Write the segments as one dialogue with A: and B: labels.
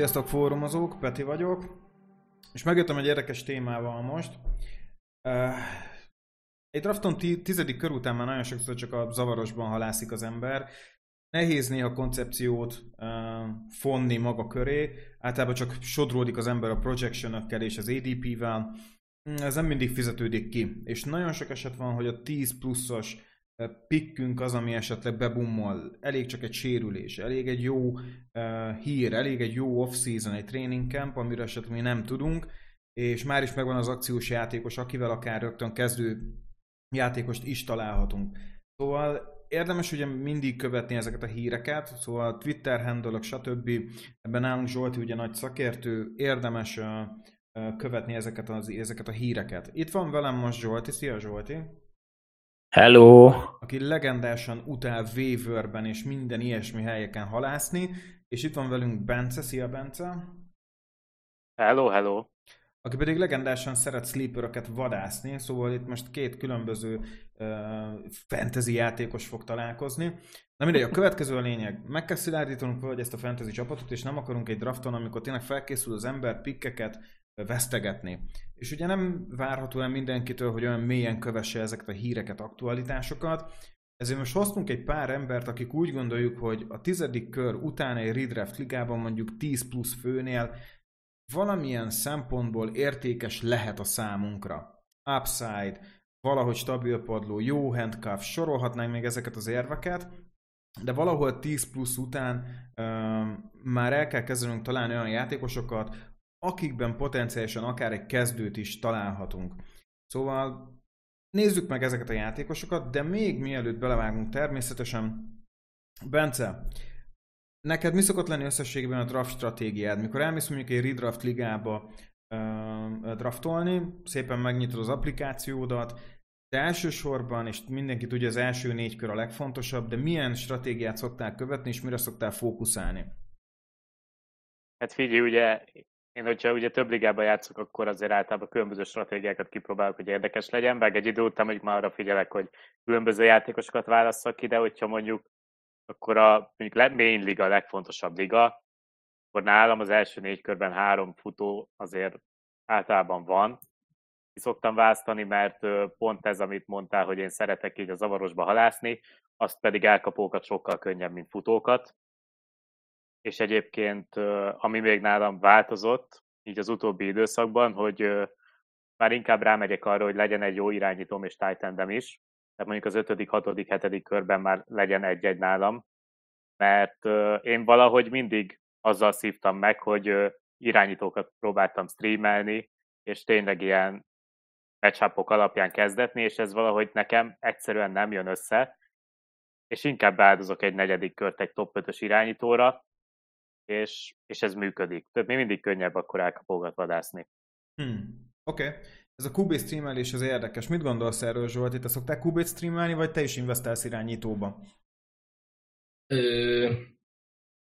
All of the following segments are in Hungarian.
A: Sziasztok fórumozók, Peti vagyok, és megjöttem egy érdekes témával most. Uh, egy drafton tizedik kör után már nagyon sokszor csak a zavarosban halászik az ember. Nehéz néha koncepciót uh, fonni maga köré, általában csak sodródik az ember a projection és az ADP-vel. Ez nem mindig fizetődik ki, és nagyon sok eset van, hogy a 10 pluszos pikkünk az, ami esetleg bebummol, elég csak egy sérülés, elég egy jó uh, hír, elég egy jó off-season, egy training camp, amire esetleg mi nem tudunk, és már is megvan az akciós játékos, akivel akár rögtön kezdő játékost is találhatunk. Szóval érdemes ugye mindig követni ezeket a híreket, szóval Twitter handle stb. Ebben nálunk Zsolti ugye nagy szakértő, érdemes uh, követni ezeket, az, ezeket a híreket. Itt van velem most Zsolti, szia Zsolti!
B: Hello!
A: Aki legendásan utál waiverben és minden ilyesmi helyeken halászni, és itt van velünk Bence, szia Bence!
C: Hello, hello!
A: Aki pedig legendásan szeret sleeperöket vadászni, szóval itt most két különböző uh, fantasy játékos fog találkozni. Na mindegy, a következő a lényeg. Meg kell szilárdítanunk valahogy ezt a fantasy csapatot, és nem akarunk egy drafton, amikor tényleg felkészül az ember pikkeket, vesztegetni. És ugye nem várható el mindenkitől, hogy olyan mélyen kövesse ezeket a híreket, aktualitásokat, ezért most hoztunk egy pár embert, akik úgy gondoljuk, hogy a tizedik kör után egy redraft ligában mondjuk 10 plusz főnél valamilyen szempontból értékes lehet a számunkra. Upside, valahogy stabil padló, jó handcuff, sorolhatnánk még ezeket az érveket, de valahol 10 plusz után uh, már el kell kezdenünk találni olyan játékosokat, akikben potenciálisan akár egy kezdőt is találhatunk. Szóval nézzük meg ezeket a játékosokat, de még mielőtt belevágunk természetesen, Bence, neked mi szokott lenni összességében a draft stratégiád? Mikor elmész mondjuk egy redraft ligába uh, draftolni, szépen megnyitod az applikációdat, de elsősorban, és mindenki tudja, az első négy kör a legfontosabb, de milyen stratégiát szoktál követni, és mire szoktál fókuszálni?
C: Hát figyelj, ugye én, hogyha ugye több ligában játszok, akkor azért általában különböző stratégiákat kipróbálok, hogy érdekes legyen, meg egy idő után mondjuk már arra figyelek, hogy különböző játékosokat válasszak ki, de hogyha mondjuk akkor a mondjuk main liga a legfontosabb liga, akkor nálam az első négy körben három futó azért általában van. Ki szoktam választani, mert pont ez, amit mondtál, hogy én szeretek így a zavarosba halászni, azt pedig elkapókat sokkal könnyebb, mint futókat és egyébként ami még nálam változott, így az utóbbi időszakban, hogy már inkább rámegyek arra, hogy legyen egy jó irányítóm és titan is, tehát mondjuk az ötödik, hatodik, hetedik körben már legyen egy-egy nálam, mert én valahogy mindig azzal szívtam meg, hogy irányítókat próbáltam streamelni, és tényleg ilyen matchupok alapján kezdetni, és ez valahogy nekem egyszerűen nem jön össze, és inkább áldozok egy negyedik kört egy top 5-ös irányítóra, és, és ez működik. Tehát még mindig könnyebb akkor elkapógat vadászni.
A: Hmm. Oké. Okay. Ez a Cubase streamelés az érdekes. Mit gondolsz erről, Zsolt? Te szoktál Cubase streamelni, vagy te is investálsz irányítóba?
B: Ö,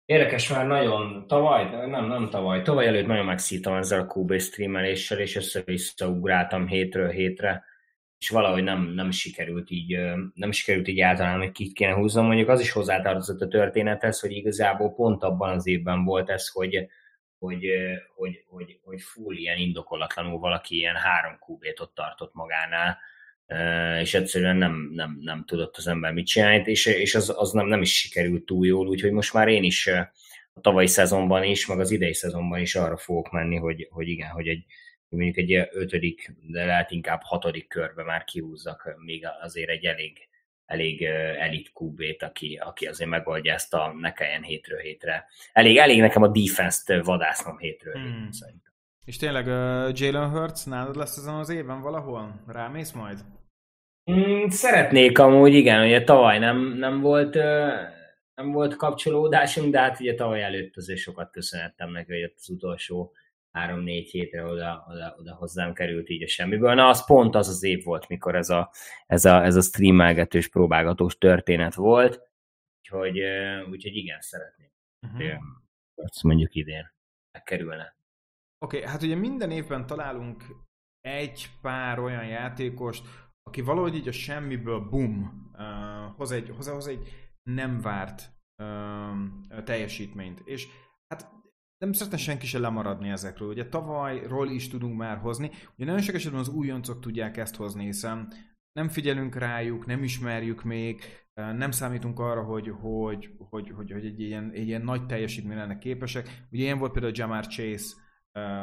B: érdekes már nagyon, tavaly, nem, nem tavaly, tavaly előtt nagyon megszítam ezzel a Cubase streameléssel, és össze-vissza ugráltam hétről hétre és valahogy nem, nem sikerült így, nem sikerült így általán, hogy kit kéne húznom. Mondjuk az is hozzátartozott a történethez, hogy igazából pont abban az évben volt ez, hogy, hogy, hogy, hogy, hogy full ilyen indokolatlanul valaki ilyen három kubét ott tartott magánál, és egyszerűen nem, nem, nem tudott az ember mit csinálni, és, és az, az nem, nem is sikerült túl jól, úgyhogy most már én is a tavalyi szezonban is, meg az idei szezonban is arra fogok menni, hogy, hogy igen, hogy egy, mondjuk egy ötödik, de lehet inkább hatodik körbe már kihúzzak még azért egy elég, elég elit QB-t, aki, aki azért megoldja ezt a ne kelljen hétről hétre. Elég, elég nekem a defense-t vadásznom hétről hmm. hétre, szerintem.
A: És tényleg uh, Jalen Hurts nálad lesz ezen az évben valahol? Rámész majd?
B: Mm, szeretnék amúgy, igen, ugye tavaly nem, nem volt uh, nem volt kapcsolódásunk, de hát ugye tavaly előtt azért sokat köszönhettem neki, hogy az utolsó három-négy hétre oda, oda, oda hozzám került így a semmiből. Na, az pont az az év volt, mikor ez a, ez a, ez a streamelgetős, próbálgatós történet volt, úgyhogy, úgyhogy igen, szeretném. Uh-huh. Azt mondjuk idén megkerülne.
A: Oké, okay, hát ugye minden évben találunk egy pár olyan játékost, aki valahogy így a semmiből bum, uh, hoz, egy, hoz, hoz egy nem várt uh, teljesítményt. És hát nem szeretne senki se lemaradni ezekről. Ugye tavalyról is tudunk már hozni. Ugye nagyon sok esetben az újoncok tudják ezt hozni, hiszen nem figyelünk rájuk, nem ismerjük még, nem számítunk arra, hogy, hogy, hogy, hogy, hogy egy, ilyen, egy ilyen nagy teljesítmény lenne képesek. Ugye ilyen volt például Jamar Chase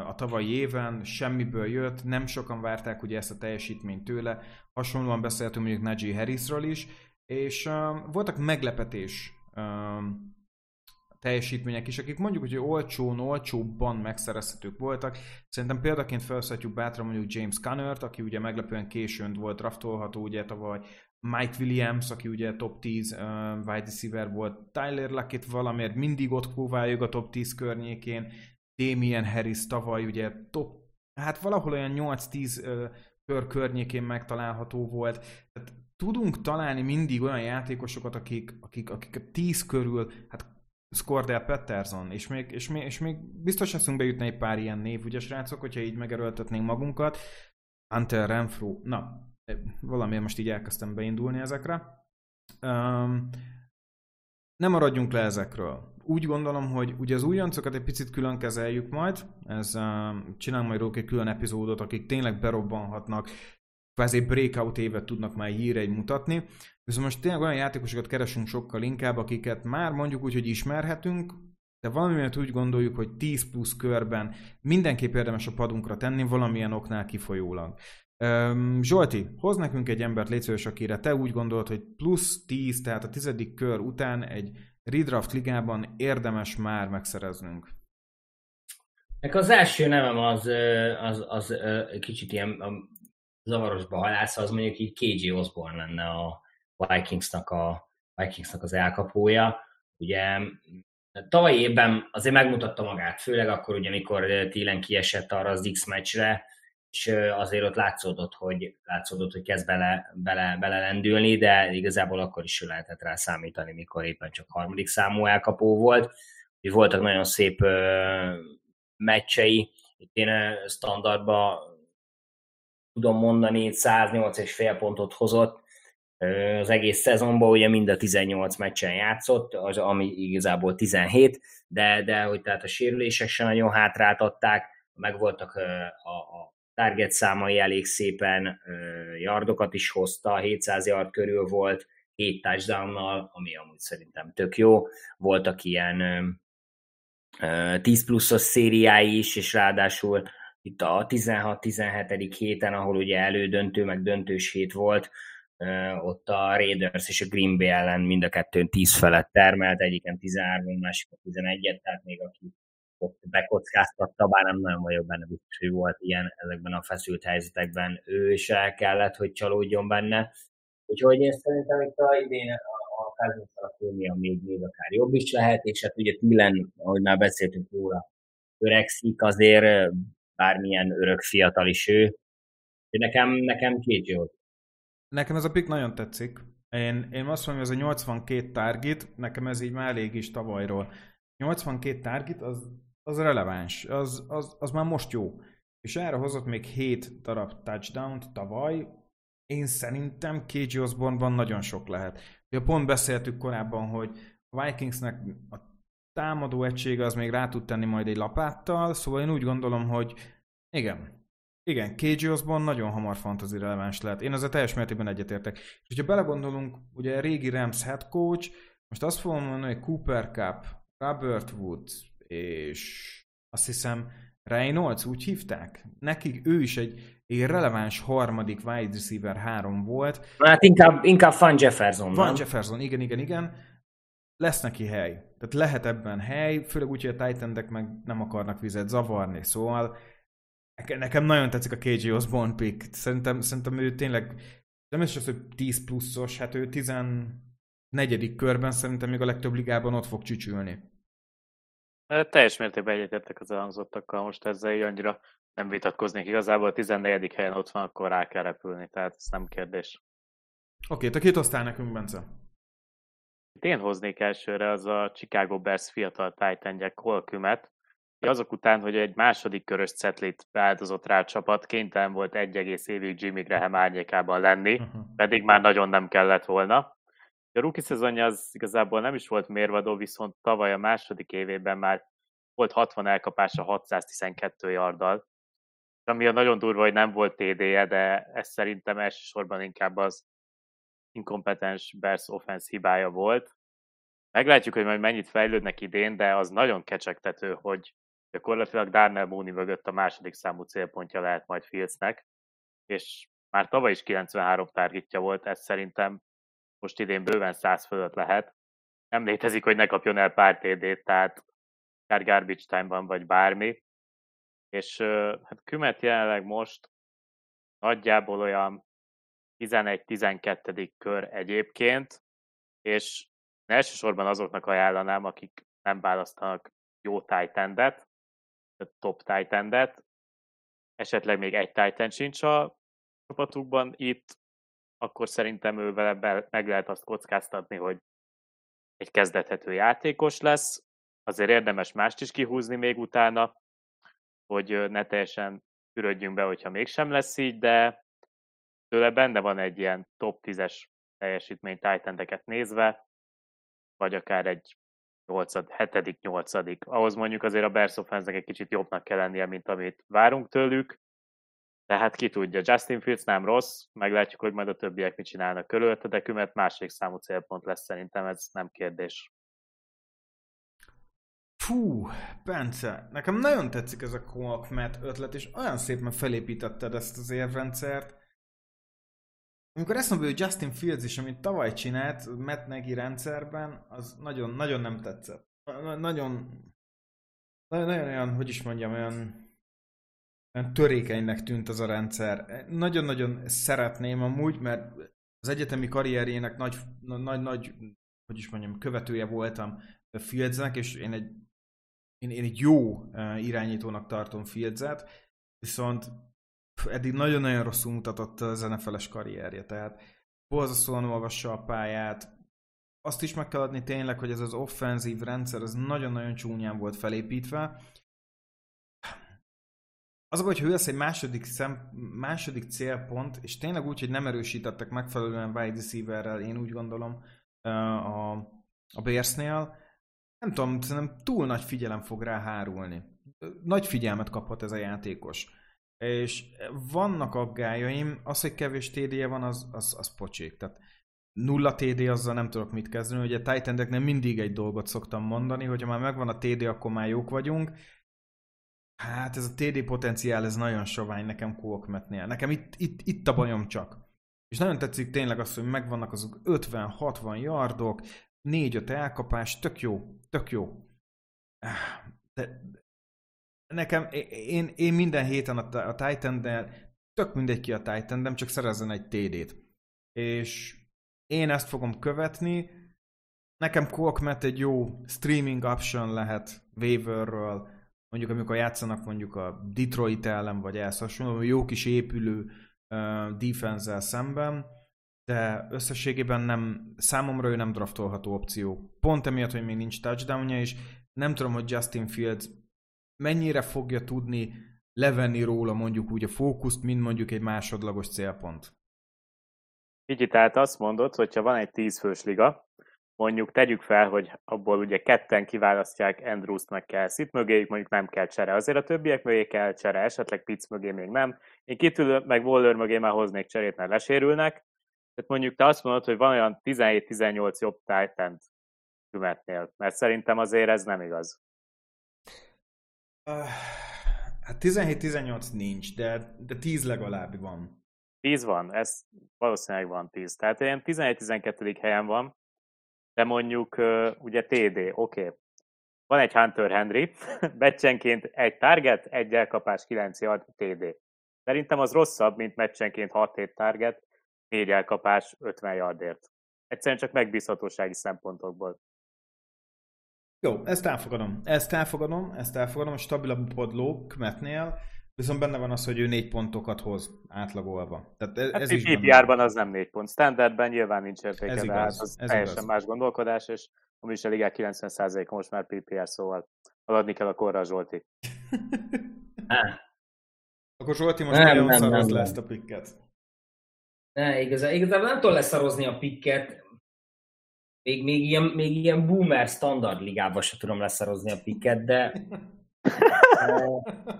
A: a tavalyi éven, semmiből jött, nem sokan várták ugye ezt a teljesítményt tőle, hasonlóan beszéltünk mondjuk Najee Harrisról is, és uh, voltak meglepetés uh, teljesítmények is, akik mondjuk, hogy olcsón, olcsóbban megszerezhetők voltak. Szerintem példaként felszhatjuk bátran mondjuk James Conner-t, aki ugye meglepően későn volt draftolható ugye tavaly, Mike Williams, aki ugye top 10 uh, wide receiver volt, Tyler Lockett valamiért mindig ott kóvályog a top 10 környékén, Damien Harris tavaly ugye top, hát valahol olyan 8-10 uh, kör környékén megtalálható volt. Tehát tudunk találni mindig olyan játékosokat, akik, akik, akik a 10 körül, hát Scordell Patterson, és még, és, még, és még biztos leszünk bejutni egy pár ilyen név, ugye srácok, hogyha így megerőltetnénk magunkat. Hunter Renfro, na, valamiért most így elkezdtem beindulni ezekre. Um, nem maradjunk le ezekről. Úgy gondolom, hogy ugye az újoncokat egy picit külön kezeljük majd, ez, uh, csinálunk majd róla egy külön epizódot, akik tényleg berobbanhatnak, kvázi breakout évet tudnak már híreid mutatni. Viszont most tényleg olyan játékosokat keresünk sokkal inkább, akiket már mondjuk úgy, hogy ismerhetünk, de valamiért úgy gondoljuk, hogy 10 plusz körben mindenképp érdemes a padunkra tenni, valamilyen oknál kifolyólag. Um, Zsolti, hoz nekünk egy embert létszős, akire te úgy gondolod, hogy plusz 10, tehát a tizedik kör után egy redraft ligában érdemes már megszereznünk.
B: Az első nevem az, az, az, az kicsit ilyen zavarosba halász, az mondjuk így KJ Osborne lenne a Vikingsnak, a, Vikingsnak az elkapója. Ugye tavaly évben azért megmutatta magát, főleg akkor, ugye, amikor Télen kiesett arra az X meccsre, és azért ott látszódott, hogy, látszódott, hogy kezd bele, bele, bele lendülni, de igazából akkor is lehetett rá számítani, mikor éppen csak harmadik számú elkapó volt. Voltak nagyon szép meccsei, itt én standardba tudom mondani, 108 és fél pontot hozott, az egész szezonban ugye mind a 18 meccsen játszott, az, ami igazából 17, de, de hogy tehát a sérülések sem nagyon hátráltatták, megvoltak a, a target számai elég szépen, yardokat is hozta, 700 yard körül volt, 7 touchdownnal, ami amúgy szerintem tök jó. Voltak ilyen 10 pluszos szériái is, és ráadásul itt a 16-17. héten, ahol ugye elődöntő, meg döntős hét volt, ott a Raiders és a Green Bay ellen mind a kettőn 10 felett termelt, egyiken 13, másikat 11-et, tehát még aki ott bekockáztatta, bár nem nagyon vagyok benne biztos, hogy volt ilyen ezekben a feszült helyzetekben, ő is el kellett, hogy csalódjon benne. Úgyhogy én szerintem itt a idén a, a Cousins a még, még akár jobb is lehet, és hát ugye Tillen, ahogy már beszéltünk róla, öregszik, azért bármilyen örök fiatal is ő. Nekem, nekem két jó.
A: Nekem ez a pick nagyon tetszik. Én, én azt mondom, hogy ez a 82 target, nekem ez így már elég is tavalyról. 82 target az, az releváns, az, az, az már most jó. És erre hozott még 7 darab touchdown tavaly, én szerintem KJ Osborne-ban nagyon sok lehet. Ugye pont beszéltük korábban, hogy a Vikingsnek a támadó egysége az még rá tud tenni majd egy lapáttal, szóval én úgy gondolom, hogy igen, igen, KJ Osborne nagyon hamar fantasy releváns lehet. Én ezzel teljes mértékben egyetértek. És hogyha belegondolunk, ugye a régi Rams head coach, most azt fogom mondani, hogy Cooper Cup, Robert Woods, és azt hiszem Reynolds, úgy hívták? Nekik ő is egy, egy releváns harmadik wide receiver három volt.
B: Hát inkább, inkább Van Jefferson,
A: Van Jefferson, igen, igen, igen. Lesz neki hely. Tehát lehet ebben hely, főleg úgy, hogy a titan meg nem akarnak vizet zavarni, szóval Nekem nagyon tetszik a KJ Osborne pick. Szerintem, szerintem ő tényleg nem is az, hogy 10 pluszos, hát ő 14. körben szerintem még a legtöbb ligában ott fog csücsülni.
C: Teljes mértékben egyetértek az elhangzottakkal, most ezzel így annyira nem vitatkoznék. Igazából a 14. helyen ott van, akkor rá kell repülni, tehát ez nem kérdés.
A: Oké, te kit osztál nekünk, Bence?
C: Én hoznék elsőre az a Chicago Bears fiatal Titan Jack Holkümet, azok után, hogy egy második körös cetlit beáldozott rá a csapat, kénytelen volt egy egész évig Jimmy Graham árnyékában lenni, uh-huh. pedig már nagyon nem kellett volna. A rookie szezonja az igazából nem is volt mérvadó, viszont tavaly a második évében már volt 60 elkapása 612 yarddal, ami a nagyon durva, hogy nem volt TD-je, de ez szerintem elsősorban inkább az inkompetens Bears offense hibája volt. Meglátjuk, hogy majd mennyit fejlődnek idén, de az nagyon kecsegtető, hogy gyakorlatilag Darnell Mooney mögött a második számú célpontja lehet majd Fieldsnek, és már tavaly is 93 targetja volt, ez szerintem most idén bőven 100 fölött lehet. Nem létezik, hogy ne kapjon el pár TD-t, tehát akár garbage time-ban, vagy bármi. És hát Kümet jelenleg most nagyjából olyan 11-12. kör egyébként, és elsősorban azoknak ajánlanám, akik nem választanak jó titan top titan esetleg még egy Titan sincs a csapatukban itt, akkor szerintem ő vele meg lehet azt kockáztatni, hogy egy kezdethető játékos lesz, azért érdemes mást is kihúzni még utána, hogy ne teljesen fürödjünk be, hogyha mégsem lesz így, de tőle benne van egy ilyen top 10-es teljesítmény titan nézve, vagy akár egy 8 7 8 Ahhoz mondjuk azért a Bears offense egy kicsit jobbnak kell lennie, mint amit várunk tőlük, tehát ki tudja, Justin Fields nem rossz, meglátjuk, hogy majd a többiek mit csinálnak körülötte, de Kümet második számú célpont lesz szerintem, ez nem kérdés.
A: Fú, Bence, nekem nagyon tetszik ez a Qualcomm ötlet, és olyan szépen felépítetted ezt az érrendszert. Amikor mondom, hogy Justin Fields is, amit tavaly csinált Matt Nagy rendszerben, az nagyon, nagyon nem tetszett. Nagyon, nagyon, nagyon olyan, hogy is mondjam, olyan törékenynek tűnt az a rendszer. Nagyon-nagyon szeretném amúgy, mert az egyetemi karrierjének nagy, nagy, nagy, hogy is mondjam, követője voltam Fieldsnek, és én egy, én, én egy jó irányítónak tartom Fieldset, viszont eddig nagyon-nagyon rosszul mutatott zenefeles karrierje, tehát borzasztóan olvassa a pályát, azt is meg kell adni tényleg, hogy ez az offenzív rendszer, ez nagyon-nagyon csúnyán volt felépítve, az a baj, hogy lesz egy második, szem, második célpont, és tényleg úgy, hogy nem erősítettek megfelelően wide receiverrel, én úgy gondolom, a, a Bearsnél. Nem tudom, szerintem túl nagy figyelem fog rá hárulni. Nagy figyelmet kaphat ez a játékos. És vannak aggájaim, az, hogy kevés TD-je van, az, az, az pocsék. Tehát nulla TD, azzal nem tudok mit kezdeni. Ugye titan mindig egy dolgot szoktam mondani, hogyha már megvan a TD, akkor már jók vagyunk Hát ez a TD potenciál, ez nagyon sovány nekem Kuokmetnél. Nekem itt, itt, itt a bajom csak. És nagyon tetszik tényleg az, hogy megvannak azok 50-60 yardok, 4-5 elkapás, tök jó, tök jó. De nekem, én, én minden héten a, a titan tök mindegy ki a titan nem csak szerezzen egy TD-t. És én ezt fogom követni. Nekem Kuokmet egy jó streaming option lehet waiverről, mondjuk amikor játszanak mondjuk a Detroit ellen, vagy ehhez hasonló, jó kis épülő uh, defense szemben, de összességében nem, számomra ő nem draftolható opció. Pont emiatt, hogy még nincs touchdownja, és nem tudom, hogy Justin Fields mennyire fogja tudni levenni róla mondjuk úgy a fókuszt, mint mondjuk egy másodlagos célpont.
C: Így tehát azt mondod, hogyha van egy 10 fős liga, mondjuk tegyük fel, hogy abból ugye ketten kiválasztják Andrews-t meg Kelsey-t, mögéjük mondjuk nem kell csere. Azért a többiek mögé kell csere, esetleg Pitts mögé még nem. Én kitül meg Waller mögé már hoznék cserét, mert lesérülnek. Tehát mondjuk te azt mondod, hogy van olyan 17-18 jobb titan Kümetnél, mert szerintem azért ez nem igaz.
A: Uh, hát 17-18 nincs, de, de 10 legalább van.
C: 10 van, ez valószínűleg van 10. Tehát ilyen 11-12. helyen van, de mondjuk ugye TD, oké. Okay. Van egy Hunter Henry, meccsenként egy target, egy elkapás, 9 yard TD. Szerintem az rosszabb, mint meccsenként 6-7 target, 4 elkapás, 50 yardért. Egyszerűen csak megbízhatósági szempontokból.
A: Jó, ezt elfogadom. Ezt elfogadom, ezt elfogadom. A stabilabb padló Kmetnél Viszont benne van az, hogy ő négy pontokat hoz átlagolva.
C: Tehát ez, hát ez is PPR-ban az nem négy pont. Standardben nyilván nincs értéke, ez igaz, de hát az ez teljesen igaz. más gondolkodás, és ami is a ligák 90%-a most már PPR, szóval haladni kell a korra Zsolti.
A: Akkor Zsolti most nem, nagyon szaroz le ezt a pikket.
B: Ne, igazán, igazából nem tudom leszarozni a pikket. Még, még, ilyen, még ilyen boomer standard ligába se tudom leszarozni a piket, de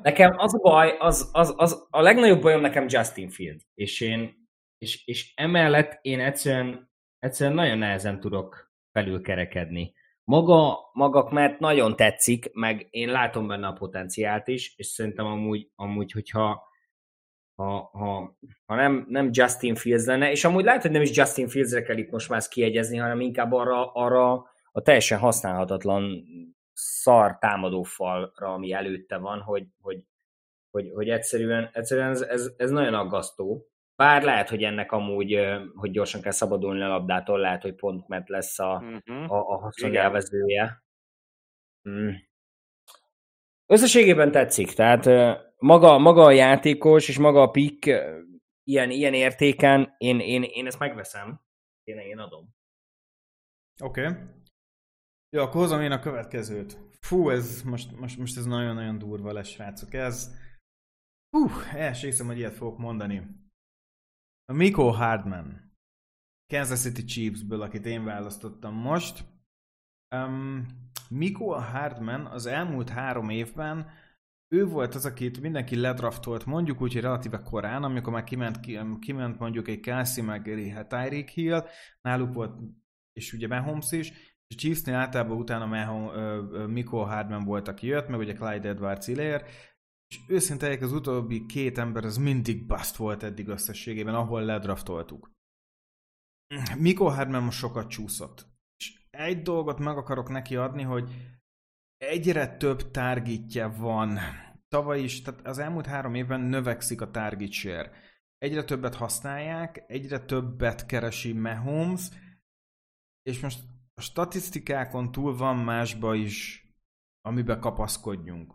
B: nekem az a baj, az, az, az, a legnagyobb bajom nekem Justin Field, és én, és, és emellett én egyszerűen, egyszerűen nagyon nehezen tudok felülkerekedni. Maga, maga mert nagyon tetszik, meg én látom benne a potenciált is, és szerintem amúgy, amúgy hogyha ha, ha, ha nem, nem Justin Fields lenne, és amúgy lehet, hogy nem is Justin Fieldsre kell itt most már ezt kiegyezni, hanem inkább arra, arra a teljesen használhatatlan szar támadófalra, ami előtte van, hogy, hogy, hogy, hogy egyszerűen, egyszerűen ez, ez, ez nagyon aggasztó. Bár lehet, hogy ennek amúgy, hogy gyorsan kell szabadulni a labdától, lehet, hogy pont mert lesz a, uh-huh. a, a haszonjelvezője. Hmm. Összességében tetszik, tehát maga, maga a játékos és maga a pick ilyen, ilyen értéken, én, én, én ezt megveszem. Én, én adom.
A: Oké. Okay. Jó, akkor hozom én a következőt. Fú, ez most, most, most ez nagyon-nagyon durva lesz, srácok. Ez... Hú, első hiszem, hogy ilyet fogok mondani. A Miko Hardman. Kansas City Chiefsből, akit én választottam most. Um, Miko Hardman az elmúlt három évben ő volt az, akit mindenki ledraftolt, mondjuk úgy, hogy relatíve korán, amikor már kiment, kiment mondjuk egy Kelsey meg Tyreek Hill, náluk volt, és ugye Mahomes is, és a Chiefsnél általában utána Mahomes, Mikko Hardman volt, aki jött, meg ugye Clyde edwards hilaire és őszintén az utóbbi két ember az mindig bust volt eddig összességében, ahol ledraftoltuk. Mikko Hardman most sokat csúszott. És egy dolgot meg akarok neki adni, hogy egyre több targetja van. Tavaly is, tehát az elmúlt három évben növekszik a target share. Egyre többet használják, egyre többet keresi Mahomes, és most a statisztikákon túl van másba is, amiben kapaszkodjunk.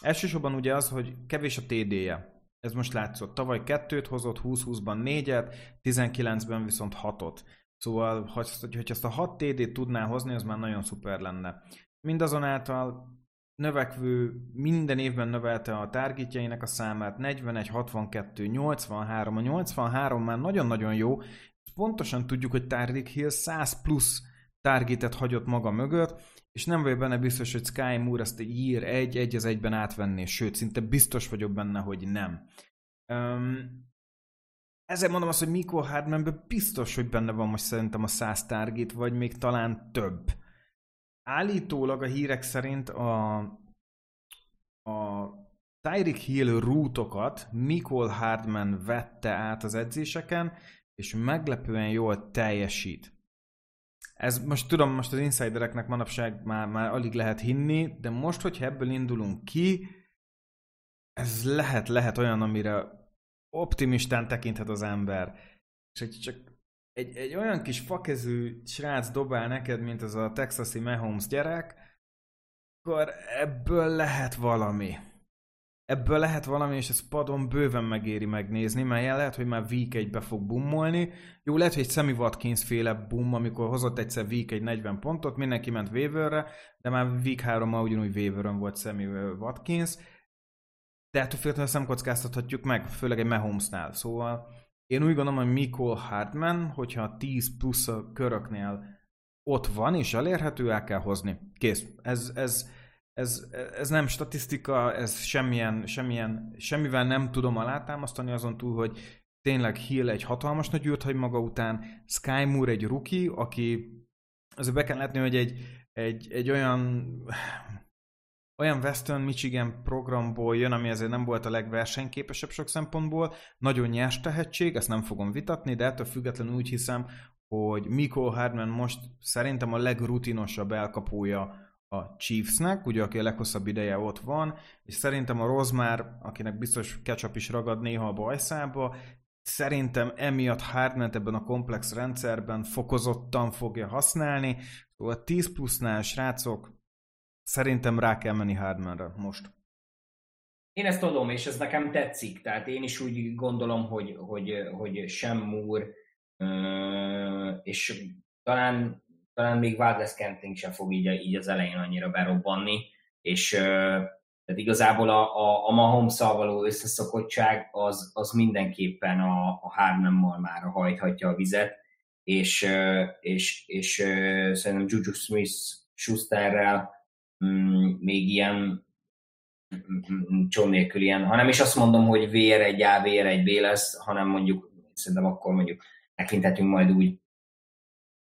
A: Elsősorban ugye az, hogy kevés a TD-je. Ez most látszott. Tavaly kettőt hozott, 20-20-ban négyet, 19-ben viszont hatot. Szóval, hogy ezt a 6 TD-t tudná hozni, az már nagyon szuper lenne. Mindazonáltal növekvő, minden évben növelte a targetjeinek a számát, 41, 62, 83, a 83 már nagyon-nagyon jó, pontosan tudjuk, hogy Tyreek Hill 100 plusz targetet hagyott maga mögött, és nem vagyok benne biztos, hogy Sky Moore ezt egy ír egy, egy az egyben átvenné, sőt, szinte biztos vagyok benne, hogy nem. Um, ezért mondom azt, hogy Miko Hardmanben biztos, hogy benne van most szerintem a 100 target, vagy még talán több. Állítólag a hírek szerint a, a Tyreek Hill rútokat Mikol Hardman vette át az edzéseken, és meglepően jól teljesít. Ez most tudom, most az insidereknek manapság már, már alig lehet hinni, de most, hogyha ebből indulunk ki, ez lehet, lehet olyan, amire optimistán tekinthet az ember. És csak egy, egy olyan kis fakezű srác dobál neked, mint az a texasi Mahomes gyerek, akkor ebből lehet valami. Ebből lehet valami, és ez padon bőven megéri megnézni, mert lehet, hogy már week egy be fog bummolni. Jó, lehet, hogy egy Sammy Watkins féle bum, amikor hozott egyszer week egy 40 pontot, mindenki ment waiverre, de már week 3 már ugyanúgy waiveren volt Sammy Watkins. De ettől féltően nem kockáztathatjuk meg, főleg egy Mahomesnál. Szóval én úgy gondolom, hogy Mikol Hartman, hogyha 10 plusz a köröknél ott van és elérhető, el kell hozni. Kész. Ez, ez, ez, ez nem statisztika, ez semmilyen, semmilyen, semmivel nem tudom alátámasztani azon túl, hogy tényleg Hill egy hatalmas nagy űrt hagy maga után, Sky Moore egy rookie, aki azért be kell látni, hogy egy, egy, egy olyan olyan Western Michigan programból jön, ami azért nem volt a legversenyképesebb sok szempontból, nagyon nyers tehetség, ezt nem fogom vitatni, de ettől függetlenül úgy hiszem, hogy Mikko Hardman most szerintem a legrutinosabb elkapója a Chiefsnek, ugye aki a leghosszabb ideje ott van, és szerintem a Rozmár, akinek biztos ketchup is ragad néha a bajszába, szerintem emiatt Hardman ebben a komplex rendszerben fokozottan fogja használni, szóval 10 plusznál srácok, Szerintem rá kell menni Hardmanre most.
B: Én ezt tudom, és ez nekem tetszik. Tehát én is úgy gondolom, hogy, hogy, hogy sem Moore, és talán, talán még Valdez Kenting sem fog így, így az elején annyira berobbanni, és tehát igazából a, a, a mahomes való összeszokottság az, az mindenképpen a, a Hardman-mal már hajthatja a vizet, és, és, és, és szerintem Juju Smith-Schusterrel mm, még ilyen csón nélkül ilyen, hanem is azt mondom, hogy VR egy A, VR egy B lesz, hanem mondjuk szerintem akkor mondjuk tekinthetünk majd úgy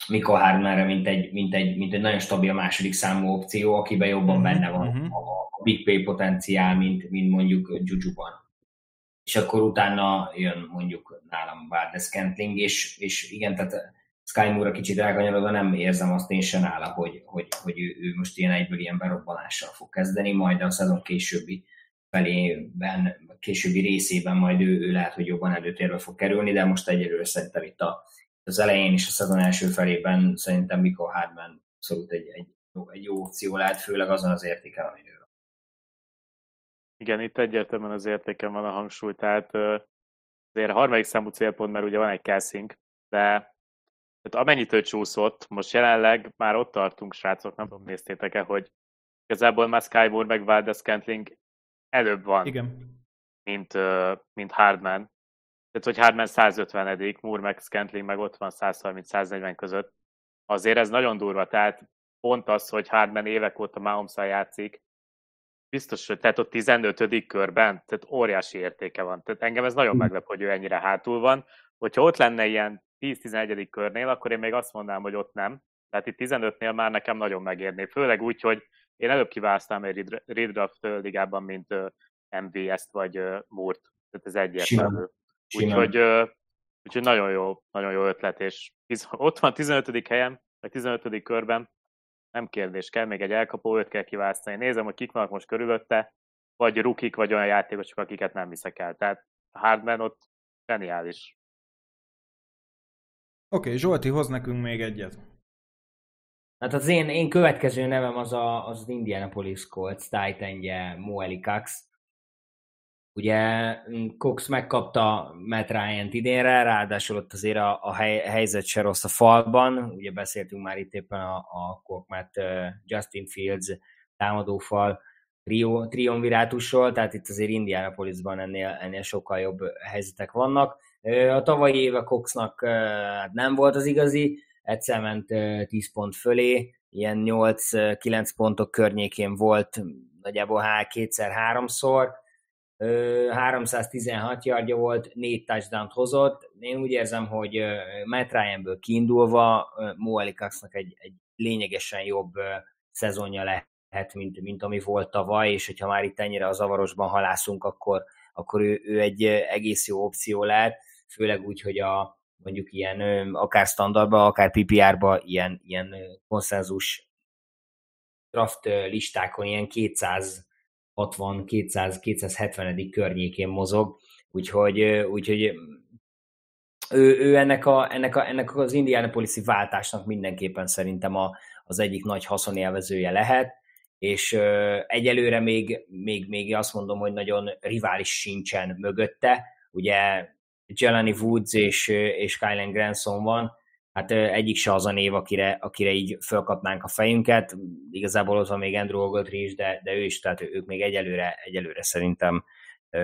B: Miko Hardmanre, mint egy, mint, egy, mint egy nagyon stabil második számú opció, akiben jobban mhm, benne van uh-huh. a, a big play potenciál, mint, mint mondjuk Juju-ban. És akkor utána jön mondjuk nálam Valdez Kentling, és, és igen, tehát Sky Moore kicsit elkanyarodva nem érzem azt én sem nála, hogy, hogy, hogy ő, ő, most ilyen egyből ilyen berobbanással fog kezdeni, majd a szezon későbbi felében, későbbi részében majd ő, ő lehet, hogy jobban előtérbe fog kerülni, de most egyelőre szerintem itt a, az elején és a szezon első felében szerintem Mikko Hardman abszolút egy, egy, egy jó opció lehet, főleg azon az értéken, ami ő.
C: Igen, itt egyértelműen az értéken van a hangsúly, tehát azért a harmadik számú célpont, mert ugye van egy Kelsing, de tehát amennyit ő csúszott, most jelenleg már ott tartunk, srácok, nem tudom, néztétek-e, hogy igazából már Sky Moore meg Valdez Scantling előbb van,
A: Igen.
C: Mint, mint Hardman. Tehát, hogy Hardman 150 Moore meg Scantling meg ott van 130-140 között. Azért ez nagyon durva, tehát pont az, hogy Hardman évek óta mahomes játszik, biztos, hogy tehát ott 15. körben, tehát óriási értéke van. Tehát engem ez nagyon hm. meglep, hogy ő ennyire hátul van. Hogyha ott lenne ilyen 10-11. körnél, akkor én még azt mondanám, hogy ott nem. Tehát itt 15-nél már nekem nagyon megérné. Főleg úgy, hogy én előbb kiválasztám egy Redraft ligában, mint MVS-t vagy Murt. Tehát ez egyértelmű. Úgyhogy, úgyhogy nagyon jó, nagyon jó ötlet, és ott van 15. helyen, vagy 15. körben, nem kérdés, kell még egy elkapó, őt kell kiválasztani. Nézem, hogy kik vannak most körülötte, vagy rukik, vagy olyan játékosok, akiket nem viszek el. Tehát Hardman ott geniális.
A: Oké, okay, Zsolti, hoz nekünk még egyet.
B: Hát az én, én következő nevem az a, az, az Indianapolis Colts, Titanje, Moeli Cox. Ugye Cox megkapta Matt Ryan-t idénre, ráadásul ott azért a, a hely, helyzet se rossz a falban. Ugye beszéltünk már itt éppen a, a Matt Justin Fields támadófal trio, triumvirátusról, tehát itt azért Indianapolisban ennél, ennél sokkal jobb helyzetek vannak. A tavalyi éve Coxnak hát nem volt az igazi, egyszer ment 10 pont fölé, ilyen 8-9 pontok környékén volt nagyjából kétszer-háromszor, 316 yardja volt, 4 touchdown hozott. Én úgy érzem, hogy Matt Ryanből kiindulva Mo egy, egy lényegesen jobb szezonja lehet, mint, mint ami volt tavaly, és hogyha már itt ennyire a zavarosban halászunk, akkor, akkor ő, ő egy egész jó opció lehet főleg úgy, hogy a mondjuk ilyen akár standardba, akár PPR-ba ilyen, ilyen konszenzus draft listákon ilyen 260, 200, 270 környékén mozog, úgyhogy, úgyhogy ő, ő ennek, a, ennek, a, ennek az Indianapolis-i váltásnak mindenképpen szerintem a, az egyik nagy haszonélvezője lehet, és ö, egyelőre még, még, még azt mondom, hogy nagyon rivális sincsen mögötte, ugye Jelani Woods és, és Kylen Granson van, hát egyik se az a név, akire, akire így fölkapnánk a fejünket. Igazából ott van még Andrew Ogletree is, de, de ő is, tehát ők még egyelőre, egyelőre szerintem,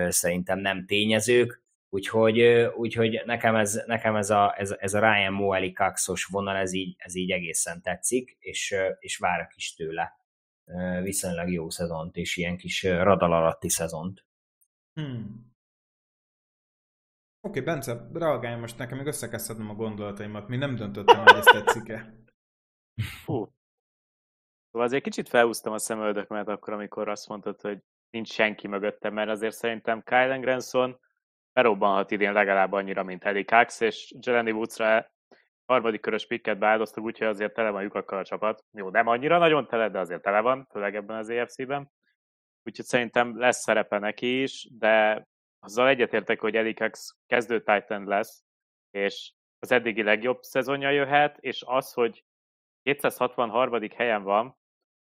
B: szerintem nem tényezők. Úgyhogy, úgyhogy nekem, ez, nekem ez, a, ez, ez a Ryan Moeli Kaxos vonal, ez így, ez így egészen tetszik, és, és várok is tőle viszonylag jó szezont, és ilyen kis radal alatti szezont.
A: Hmm. Oké, okay, Bence, reagálj most nekem, még össze kell a gondolataimat. Mi nem döntöttem, hogy ezt tetszik-e.
C: Fú. Szóval azért kicsit felhúztam a szemöldökömet akkor, amikor azt mondtad, hogy nincs senki mögöttem, mert azért szerintem Kylen Granson berobbanhat idén legalább annyira, mint Eddie Cox, és Jelani Woodsra harmadik körös pikket beáldoztuk, úgyhogy azért tele van lyukakkal a csapat. Jó, nem annyira nagyon tele, de azért tele van, főleg ebben az EFC-ben. Úgyhogy szerintem lesz szerepe neki is, de azzal egyetértek, hogy Elikex kezdő Titan lesz, és az eddigi legjobb szezonja jöhet, és az, hogy 263. helyen van,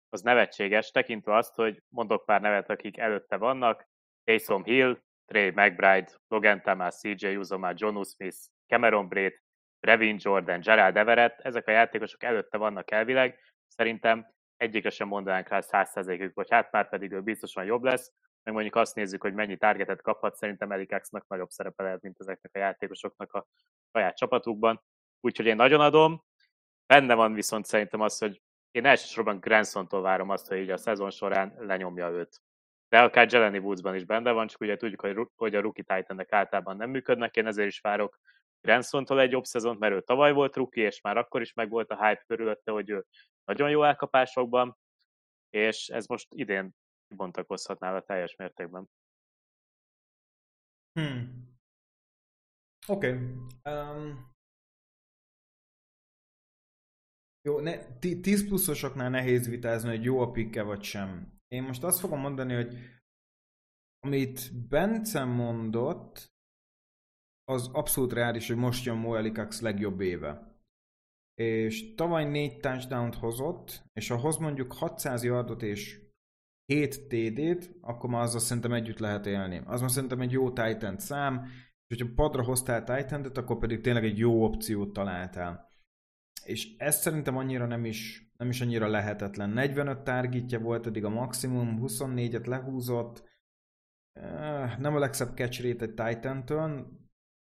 C: az nevetséges, tekintve azt, hogy mondok pár nevet, akik előtte vannak, Taysom Hill, Trey McBride, Logan Thomas, CJ Uzoma, John Smith, Cameron Braid, Revin Jordan, Gerald Everett, ezek a játékosok előtte vannak elvileg, szerintem egyikre sem mondanánk rá 100%-ük, hogy hát már pedig ő biztosan jobb lesz, meg mondjuk azt nézzük, hogy mennyi targetet kaphat, szerintem Elikaxnak nagyobb szerepe lehet, mint ezeknek a játékosoknak a saját csapatukban. úgyhogy én nagyon adom. Benne van viszont szerintem az, hogy én elsősorban Granson-tól várom azt, hogy így a szezon során lenyomja őt. De akár Jeleni Woodsban is benne van, csak ugye tudjuk, hogy, hogy a rookie titan általában nem működnek, én ezért is várok Granson-tól egy jobb szezont, mert ő tavaly volt rookie, és már akkor is megvolt a hype körülötte, hogy ő nagyon jó elkapásokban, és ez most idén kibontakozhatná a teljes mértékben.
A: Hmm. Oké. Okay. Um, jó, ne, 10 pluszosoknál nehéz vitázni, hogy jó a pikke vagy sem. Én most azt fogom mondani, hogy amit Bence mondott, az abszolút reális, hogy most jön Mo Elikax legjobb éve. És tavaly négy touchdown hozott, és ha hoz mondjuk 600 yardot és 7 TD-t, akkor már azzal szerintem együtt lehet élni. Az már szerintem egy jó Titan szám, és hogyha padra hoztál titan akkor pedig tényleg egy jó opciót találtál. És ez szerintem annyira nem is, nem is annyira lehetetlen. 45 targetja volt eddig a maximum, 24-et lehúzott, eh, nem a legszebb catch rate egy Titan-től,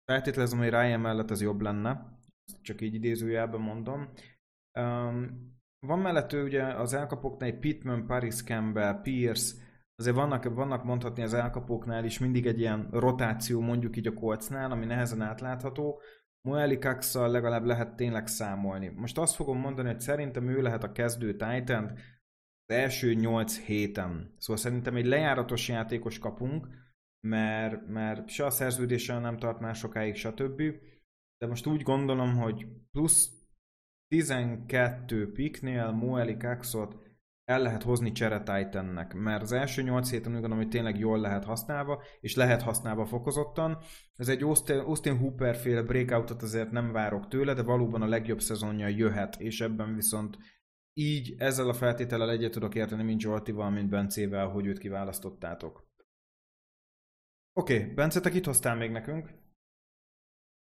A: feltételezem, hogy Ryan mellett ez jobb lenne, csak így idézőjelben mondom. Van mellett ő ugye az elkapoknál egy Pittman, Paris Campbell, Pierce, azért vannak, vannak mondhatni az elkapóknál is mindig egy ilyen rotáció mondjuk így a kolcnál, ami nehezen átlátható. Moeli Kaxal legalább lehet tényleg számolni. Most azt fogom mondani, hogy szerintem ő lehet a kezdő titan az első 8 héten. Szóval szerintem egy lejáratos játékos kapunk, mert, mert se a szerződéssel nem tart már sokáig, stb. De most úgy gondolom, hogy plusz 12 piknél Moeli Kaxot el lehet hozni csere Titannek, mert az első 8 héten úgy gondolom, hogy tényleg jól lehet használva, és lehet használva fokozottan. Ez egy Austin, Austin Hooper féle breakoutot azért nem várok tőle, de valóban a legjobb szezonja jöhet, és ebben viszont így ezzel a feltétellel egyet tudok érteni, mint Zsoltival, mint Bencével, hogy őt kiválasztottátok. Oké, okay, Bence, te kit hoztál még nekünk?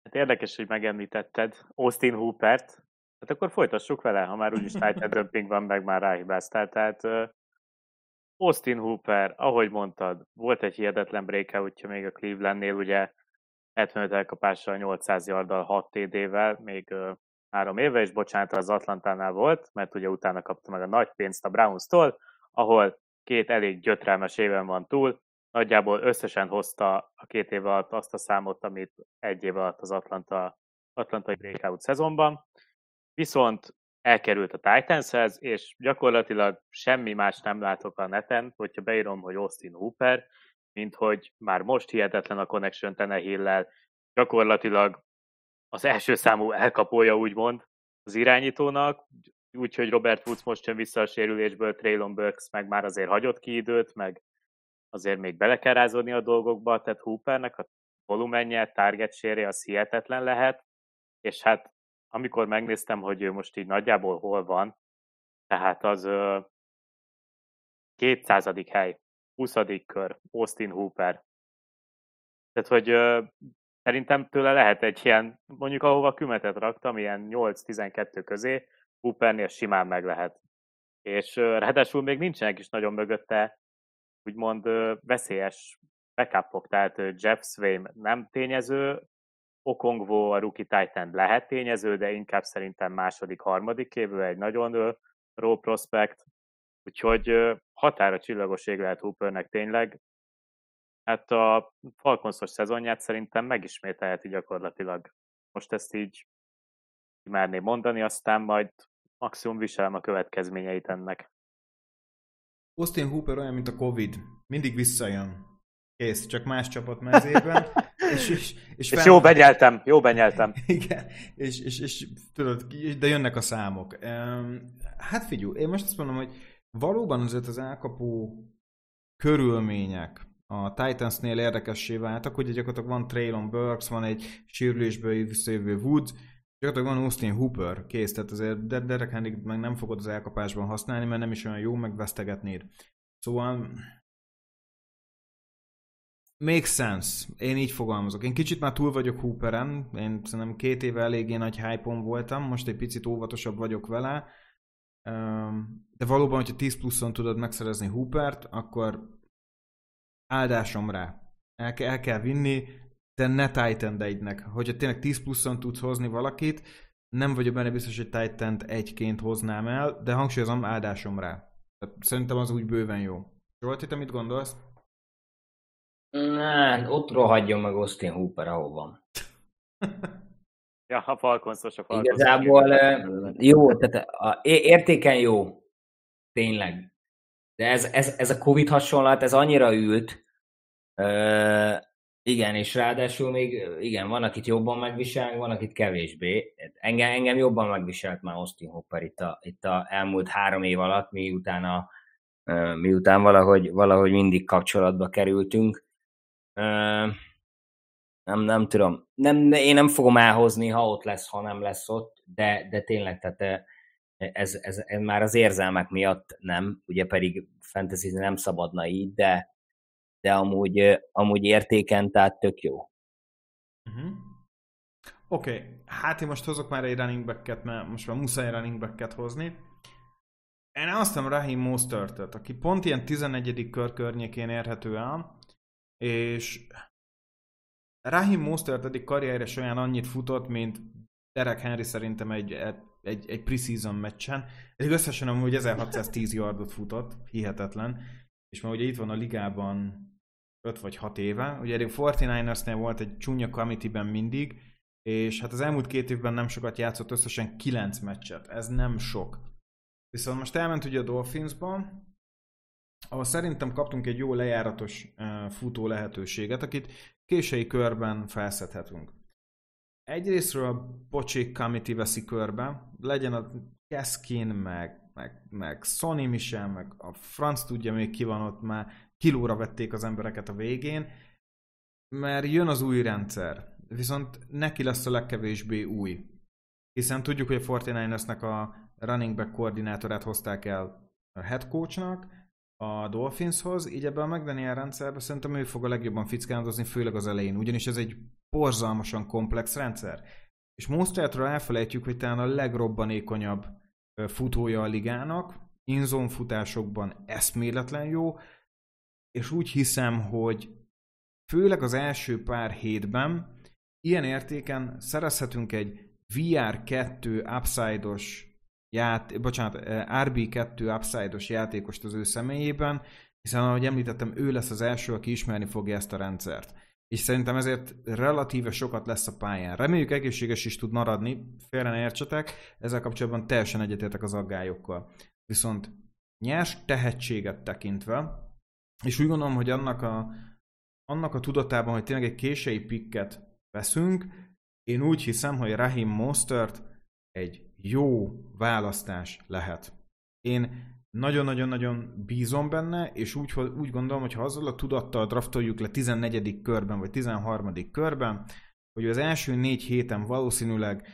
C: Hát érdekes, hogy megemlítetted Austin Hoopert, Hát akkor folytassuk vele, ha már úgyis Titan Dumping van, meg már ráhibáztál. Tehát Austin Hooper, ahogy mondtad, volt egy hihetetlen breakoutja még a Clevelandnél, ugye 75 elkapással, 800 yarddal, 6 TD-vel, még három éve, és bocsánat, az Atlantánál volt, mert ugye utána kapta meg a nagy pénzt a Browns-tól, ahol két elég gyötrelmes éven van túl, nagyjából összesen hozta a két év alatt azt a számot, amit egy év alatt az Atlanta, Atlantai breakout szezonban. Viszont elkerült a Titanshez, és gyakorlatilag semmi más nem látok a neten, hogyha beírom, hogy Austin Hooper, mint hogy már most hihetetlen a connection Tenehill-lel, gyakorlatilag az első számú elkapója úgymond az irányítónak, úgyhogy Robert Woods most jön vissza a sérülésből, Traylon Burks meg már azért hagyott ki időt, meg azért még bele kell rázódni a dolgokba, tehát Hoopernek a volumenje, target share az hihetetlen lehet, és hát amikor megnéztem, hogy ő most így nagyjából hol van, tehát az ö, 200. hely, 20. kör, Austin Hooper. Tehát, hogy szerintem tőle lehet egy ilyen, mondjuk ahova kümetet raktam, ilyen 8-12 közé, Hoopernél simán meg lehet. És ráadásul még nincsenek is nagyon mögötte, úgymond veszélyes backupok, tehát Jeff Swain nem tényező, Okongvo a rookie Titan lehet tényező, de inkább szerintem második, harmadik évő, egy nagyon raw prospect, úgyhogy határa csillagos ég lehet Hoopernek tényleg. Hát a Falconsos szezonját szerintem megismételheti gyakorlatilag. Most ezt így merném mondani, aztán majd maximum viselem a következményeit ennek.
A: Austin Hooper olyan, mint a Covid. Mindig visszajön. Kész, csak más csapat mezében.
C: és, és, és, és jó benyeltem, jó benyeltem.
A: Igen, és, és, és tudod, de jönnek a számok. Hát figyelj, én most azt mondom, hogy valóban azért az elkapó körülmények a Titansnél érdekessé váltak, hogy gyakorlatilag van Traylon Burks, van egy sérülésből visszajövő Woods, gyakorlatilag van Austin Hooper, kész, tehát azért Derek Henry meg nem fogod az elkapásban használni, mert nem is olyan jó, meg vesztegetnéd. Szóval Make sense. Én így fogalmazok. Én kicsit már túl vagyok Hooperen. Én szerintem két éve eléggé nagy hype voltam, most egy picit óvatosabb vagyok vele. De valóban, hogyha 10 pluszon tudod megszerezni Hoopert, akkor áldásom rá. El, el kell vinni. te ne titan egynek. Hogyha tényleg 10 pluszon tudsz hozni valakit, nem vagyok benne biztos, hogy titan egyként hoznám el, de hangsúlyozom, áldásom rá. Szerintem az úgy bőven jó. Zsolti, te mit gondolsz?
B: Nem, ott rohadjon meg Austin Hooper, ahol van.
C: ja, a Falconsos a Falcons.
B: Igazából jó, tehát értéken jó. Tényleg. De ez, ez, ez a Covid hasonlat, ez annyira ült, uh, igen, és ráadásul még, igen, van, akit jobban megvisel, van, akit kevésbé. Engem, engem jobban megviselt már Austin Hopper itt a, itt a elmúlt három év alatt, miután, a, miután valahogy, valahogy mindig kapcsolatba kerültünk. Nem, nem tudom. Nem, én nem fogom elhozni, ha ott lesz, ha nem lesz ott, de, de tényleg, tehát ez, ez, ez, már az érzelmek miatt nem, ugye pedig fantasy nem szabadna így, de, de amúgy, amúgy értéken, tehát tök jó.
A: Uh-huh. Oké, okay. hát én most hozok már egy running back mert most már muszáj running back hozni. Én azt Rahim Mostert, aki pont ilyen 11. kör környékén érhető el, és Rahim Mostert eddig karrierre olyan annyit futott, mint Derek Henry szerintem egy, egy, egy preseason meccsen. Eddig összesen amúgy 1610 yardot futott, hihetetlen. És már ugye itt van a ligában 5 vagy 6 éve. Ugye eddig 49ersnél volt egy csúnya committee mindig, és hát az elmúlt két évben nem sokat játszott, összesen 9 meccset. Ez nem sok. Viszont most elment ugye a Dolphinsba, ahol szerintem kaptunk egy jó lejáratos futó lehetőséget, akit késői körben felszedhetünk. Egyrésztről Pocsék Committee veszi körbe, legyen a Keskin, meg, meg, meg Sony Michel, meg a franc tudja még ki van ott már, kilóra vették az embereket a végén, mert jön az új rendszer, viszont neki lesz a legkevésbé új. Hiszen tudjuk, hogy a 49ersnek a running back koordinátorát hozták el a head coachnak, a Dolphinshoz, így ebben a McDaniel rendszerben szerintem ő fog a legjobban fickándozni, főleg az elején, ugyanis ez egy borzalmasan komplex rendszer. És Monstertről elfelejtjük, hogy talán a legrobbanékonyabb futója a ligának, inzón futásokban eszméletlen jó, és úgy hiszem, hogy főleg az első pár hétben ilyen értéken szerezhetünk egy VR2 upside-os ját, bocsánat, RB2 upside-os játékost az ő személyében, hiszen ahogy említettem, ő lesz az első, aki ismerni fogja ezt a rendszert. És szerintem ezért relatíve sokat lesz a pályán. Reméljük egészséges is tud maradni, félre ne értsetek, ezzel kapcsolatban teljesen egyetértek az aggályokkal. Viszont nyers tehetséget tekintve, és úgy gondolom, hogy annak a, annak a tudatában, hogy tényleg egy késői pikket veszünk, én úgy hiszem, hogy Rahim Mostert egy jó választás lehet. Én nagyon-nagyon-nagyon bízom benne, és úgy, úgy gondolom, hogy ha azzal a tudattal draftoljuk le 14. körben, vagy 13. körben, hogy az első négy héten valószínűleg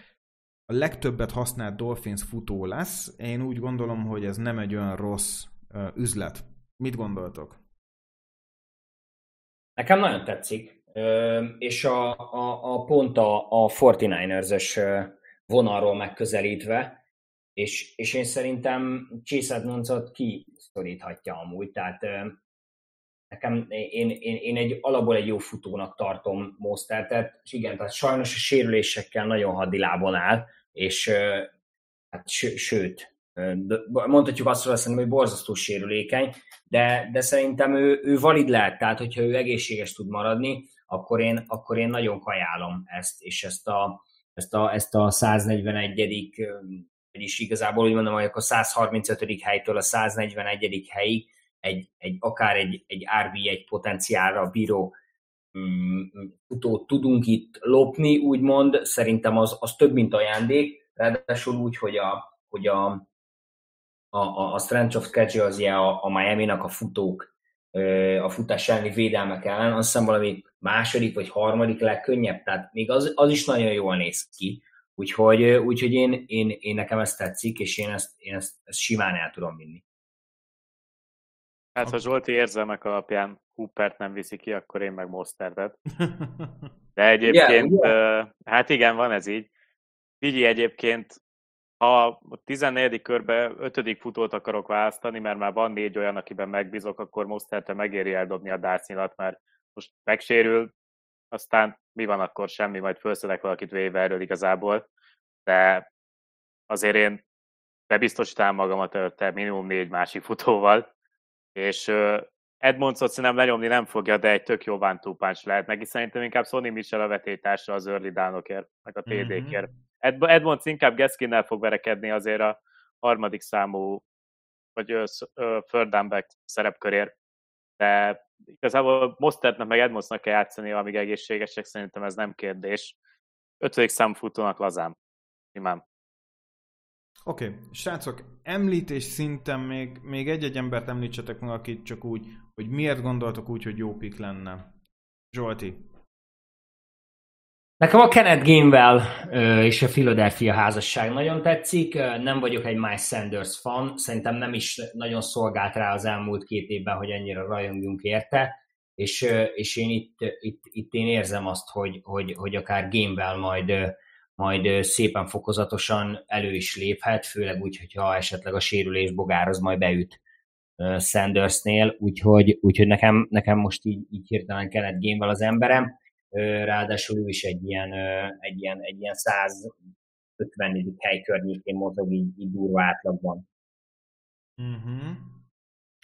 A: a legtöbbet használt Dolphins futó lesz, én úgy gondolom, hogy ez nem egy olyan rossz uh, üzlet. Mit gondoltok?
B: Nekem nagyon tetszik, és a, a, a pont a, a 49ers-ös vonalról megközelítve, és, és én szerintem Chase Edmondsot kiszoríthatja amúgy, tehát nekem, én, én, én egy alapból egy jó futónak tartom Mostertet, és igen, tehát sajnos a sérülésekkel nagyon hadilábon áll, és hát sőt, mondhatjuk azt, hogy szerintem, hogy borzasztó sérülékeny, de, de szerintem ő, ő valid lehet, tehát hogyha ő egészséges tud maradni, akkor én, akkor én nagyon kajálom ezt, és ezt a, ezt a, ezt a 141 vagyis igazából úgy mondom, hogy akkor 135. helytől a 141. helyig egy, egy akár egy, egy RB1 potenciálra bíró mm, futót tudunk itt lopni, úgymond, szerintem az, az több, mint ajándék, ráadásul úgy, hogy a, hogy a, a, a strength of schedule a, a Miami-nak a futók, a futás elleni védelmek ellen, azt hiszem valami második vagy harmadik legkönnyebb, tehát még az, az is nagyon jól néz ki. Úgyhogy, úgyhogy én, én, én, nekem ezt tetszik, és én ezt, én ezt, ezt simán el tudom vinni.
C: Hát ha Zsolti érzelmek alapján Hoopert nem viszi ki, akkor én meg Mostertet. De egyébként, yeah, yeah. hát igen, van ez így. Figyelj egyébként, ha a 14. körbe 5. futót akarok választani, mert már van négy olyan, akiben megbízok, akkor Mosterte megéri eldobni a dásznyilat, mert most megsérül, aztán mi van akkor semmi, majd felszedek valakit véve erről igazából, de azért én bebiztosítám magamat előtte minimum négy másik futóval, és Edmondsot szerintem lenyomni nem fogja, de egy tök jó one lehet neki. Szerintem inkább Sonny Mitchell a vetétársa az early downokért, meg a TD-kért. Mm-hmm. Edmonds inkább Geskinnel fog verekedni azért a harmadik számú, vagy third down back szerepkörért, de igazából Mostertnek meg Edmondsnak kell játszani, amíg egészségesek, szerintem ez nem kérdés. Ötödik számú futónak lazám. Imám.
A: Oké, okay. srácok, említés szinten még, még egy-egy embert említsetek meg, akit csak úgy, hogy miért gondoltok úgy, hogy jó pik lenne. Zsolti.
B: Nekem a Kenneth Gainwell és a Philadelphia házasság nagyon tetszik. Nem vagyok egy Miles Sanders fan, szerintem nem is nagyon szolgált rá az elmúlt két évben, hogy ennyire rajongjunk érte, és, és én itt, itt, itt én érzem azt, hogy, hogy, hogy akár Gainwell majd majd szépen fokozatosan elő is léphet, főleg úgy, hogyha esetleg a sérülés bogár az majd beüt Sandersnél, úgyhogy, úgyhogy nekem, nekem most így, így hirtelen kellett gémvel az emberem, ráadásul ő is egy ilyen, egy ilyen, egy ilyen 150. hely környékén mozog így, így durva átlagban.
A: Uh-huh.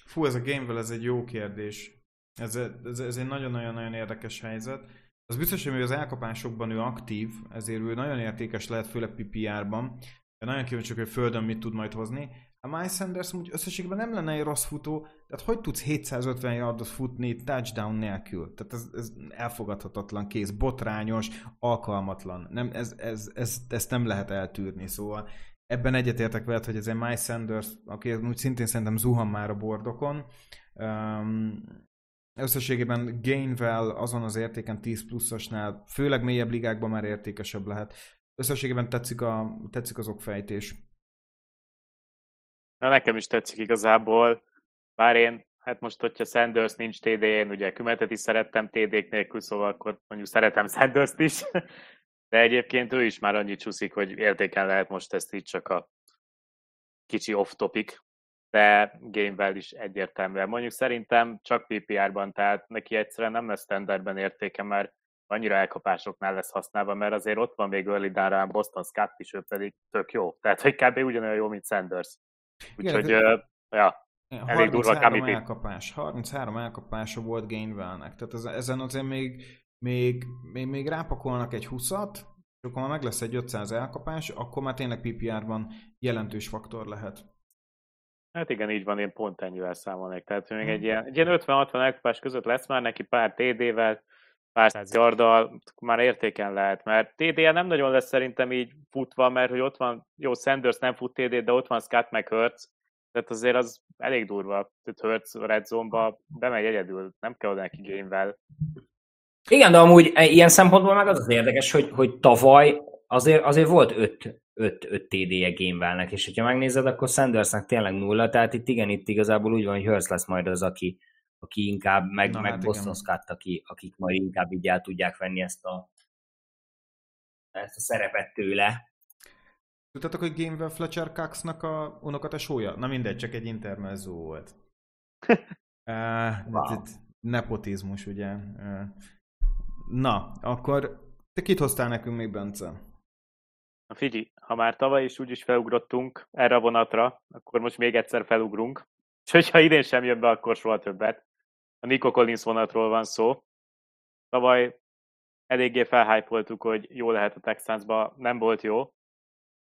A: Fú, ez a gamevel ez egy jó kérdés. Ez, ez, ez egy nagyon-nagyon-nagyon érdekes helyzet. Az biztos, hogy az elkapásokban ő aktív, ezért ő nagyon értékes lehet, főleg PPR-ban. Nagyon kíváncsi, hogy földön mit tud majd hozni. A Miles Sanders úgy összességben nem lenne egy rossz futó, tehát hogy tudsz 750 yardot futni touchdown nélkül? Tehát ez, ez elfogadhatatlan kész, botrányos, alkalmatlan. Nem, ez, ez, ez, ezt nem lehet eltűrni, szóval ebben egyetértek veled, hogy ez egy Miles Sanders, aki úgy szintén szerintem zuhan már a bordokon. Um, összességében Gainwell azon az értéken 10 pluszosnál, főleg mélyebb ligákban már értékesebb lehet. Összességében tetszik, a, tetszik az okfejtés.
C: Na nekem is tetszik igazából, bár én, hát most, hogyha Sanders nincs TD, én ugye Kümetet is szerettem TD-k nélkül, szóval akkor mondjuk szeretem Sanders-t is, de egyébként ő is már annyit csúszik, hogy értéken lehet most ezt így csak a kicsi off-topic de Gamewell is egyértelműen. Mondjuk szerintem csak PPR-ban, tehát neki egyszerűen nem lesz standardben értéke, mert annyira elkapásoknál lesz használva, mert azért ott van még early down Boston Scott is, ő pedig tök jó. Tehát, hogy kb. ugyanolyan jó, mint Sanders. Úgyhogy, uh, ja, elég durva
A: elkapás, 33 elkapása volt Gainwellnek. Tehát ezen azért még, még, még, még rápakolnak egy 20-at, és akkor már meg lesz egy 500 elkapás, akkor már tényleg PPR-ban jelentős faktor lehet.
C: Hát igen, így van, én pont ennyivel számolnék. Tehát még egy ilyen, egy ilyen 50-60 elkapás között lesz már neki pár TD-vel, pár száz yarddal, már értéken lehet, mert td nem nagyon lesz szerintem így futva, mert hogy ott van, jó, Sanders nem fut TD, de ott van Scott meg Hurts, tehát azért az elég durva, tehát Hurts a red zone-ba bemegy egyedül, nem kell oda neki game
B: Igen, de amúgy e, ilyen szempontból meg az az érdekes, hogy, hogy tavaly azért, azért volt öt 5, 5 TD-je Gamewellnek, és hogyha megnézed, akkor Sandersnek tényleg nulla, tehát itt igen, itt igazából úgy van, hogy Hurst lesz majd az, aki, aki inkább, meg, Na, meg hát Boston Scott, aki, akik majd inkább így el tudják venni ezt a, ezt a szerepet tőle.
A: Tudtátok, hogy Gamewell Fletcher Coxnak a unokatesója? Na mindegy, csak egy intermezzo volt. uh, wow. Nepotizmus, ugye. Uh, na, akkor te kit hoztál nekünk még, Bence?
C: Na figyelj, ha már tavaly is úgyis felugrottunk erre a vonatra, akkor most még egyszer felugrunk. És hogyha idén sem jön be, akkor soha többet. A Nico Collins vonatról van szó. Tavaly eléggé felhájpoltuk, hogy jó lehet a Texansba, nem volt jó.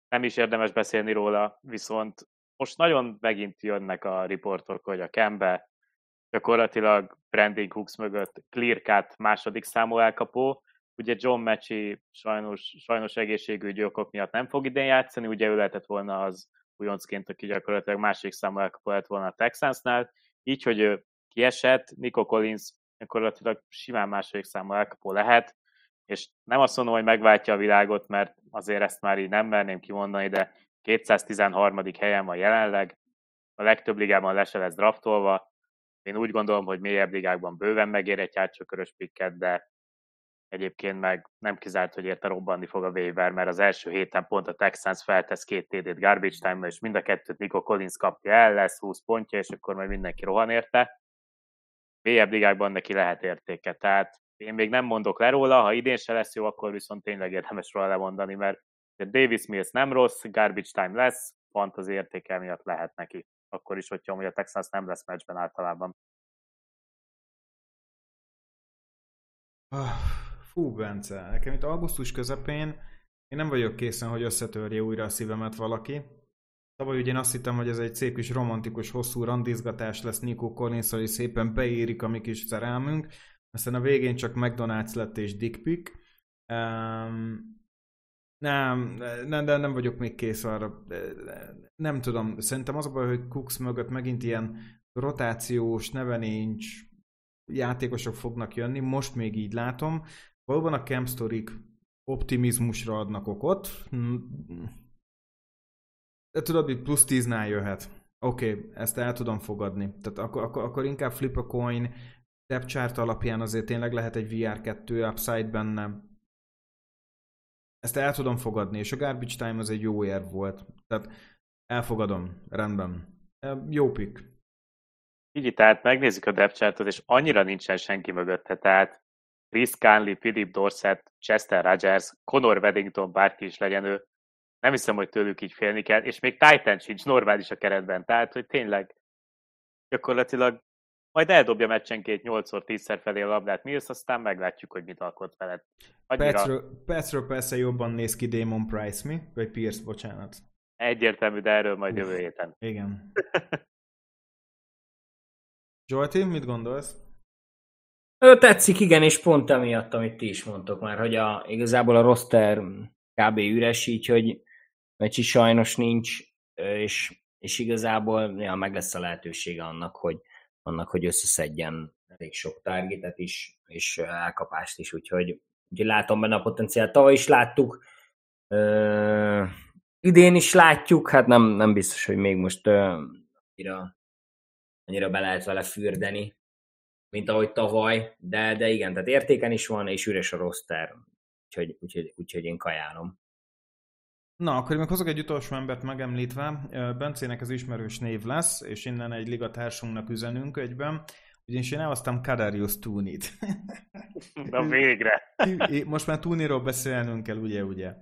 C: Nem is érdemes beszélni róla, viszont most nagyon megint jönnek a riportok, hogy a Kembe gyakorlatilag Brandon Cooks mögött clear cut második számú elkapó, Ugye John Mecsi sajnos, sajnos egészségügyi okok miatt nem fog idén játszani, ugye ő lehetett volna az újoncként, aki gyakorlatilag másik számú elkapó lett volna a Texansnál, így, hogy ő kiesett, Nico Collins gyakorlatilag simán második számú elkapó lehet, és nem azt mondom, hogy megváltja a világot, mert azért ezt már így nem merném kimondani, de 213. helyen van jelenleg, a legtöbb ligában le se lesz draftolva. Én úgy gondolom, hogy mélyebb ligákban bőven megér egy hátsókörös pikket, de Egyébként meg nem kizárt, hogy érte robbanni fog a waiver, mert az első héten pont a Texans feltesz két TD-t garbage time és mind a kettőt Nico Collins kapja el, lesz 20 pontja, és akkor majd mindenki rohan érte. Mélyebb ligákban neki lehet értéke, tehát én még nem mondok le róla, ha idén se lesz jó, akkor viszont tényleg érdemes róla lemondani, mert Davis Mills nem rossz, garbage time lesz, pont az értéke miatt lehet neki. Akkor is, hogyha a Texas nem lesz meccsben általában.
A: Ah, fú, Bence, nekem itt augusztus közepén én nem vagyok készen, hogy összetörje újra a szívemet valaki. Tavaly ugye én azt hittem, hogy ez egy szép kis romantikus, hosszú randizgatás lesz Nico collins és szépen beérik a mi kis szerelmünk. Aztán a végén csak McDonald's lett és Dick Pick. Um, nem, nem, de nem vagyok még kész arra. Nem tudom, szerintem az a baj, hogy Cooks mögött megint ilyen rotációs, neve nincs, játékosok fognak jönni, most még így látom. Valóban a Camp optimizmusra adnak okot. De tudod, hogy plusz 10-nál jöhet. Oké, okay, ezt el tudom fogadni. Tehát akkor, akkor, akkor inkább flip a coin, depth chart alapján azért tényleg lehet egy VR2 upside benne. Ezt el tudom fogadni, és a garbage time az egy jó érv volt. Tehát elfogadom, rendben. Jó pick.
C: Így, tehát megnézzük a depth chartot, és annyira nincsen senki mögötte, tehát Chris Conley, Philip Dorset, Chester Rogers, Conor Weddington, bárki is legyen ő, nem hiszem, hogy tőlük így félni kell, és még Titan sincs normális a keretben, tehát, hogy tényleg gyakorlatilag majd eldobja meccsenként 8-10-szer felé a labdát Mills, aztán meglátjuk, hogy mit alkot veled.
A: Annyira... Percről persze jobban néz ki Damon Price, mi? Vagy Pierce, bocsánat.
C: Egyértelmű, de erről majd jövő héten.
A: Igen. Zsolti, mit gondolsz?
B: Ő tetszik, igen, és pont emiatt, amit ti is mondtok már, hogy a, igazából a roster kb. üres, így, hogy meccs sajnos nincs, és, és igazából ja, meg lesz a lehetősége annak, hogy, annak, hogy összeszedjen elég sok targetet is, és elkapást is, úgyhogy, úgyhogy látom benne a potenciált. Tavaly is láttuk, uh, idén is látjuk, hát nem, nem biztos, hogy még most uh, annyira, annyira be lehet vele fürdeni, mint ahogy tavaly, de, de igen, tehát értéken is van, és üres a roster, úgyhogy, úgyhogy, úgyhogy én kajálom.
A: Na, akkor meg hozok egy utolsó embert megemlítve. Bencének az ismerős név lesz, és innen egy ligatársunknak üzenünk egyben. Ugyanis én elhoztam Kadarius Tunit.
C: Na végre!
A: Most már Tuniról beszélnünk kell, ugye, ugye.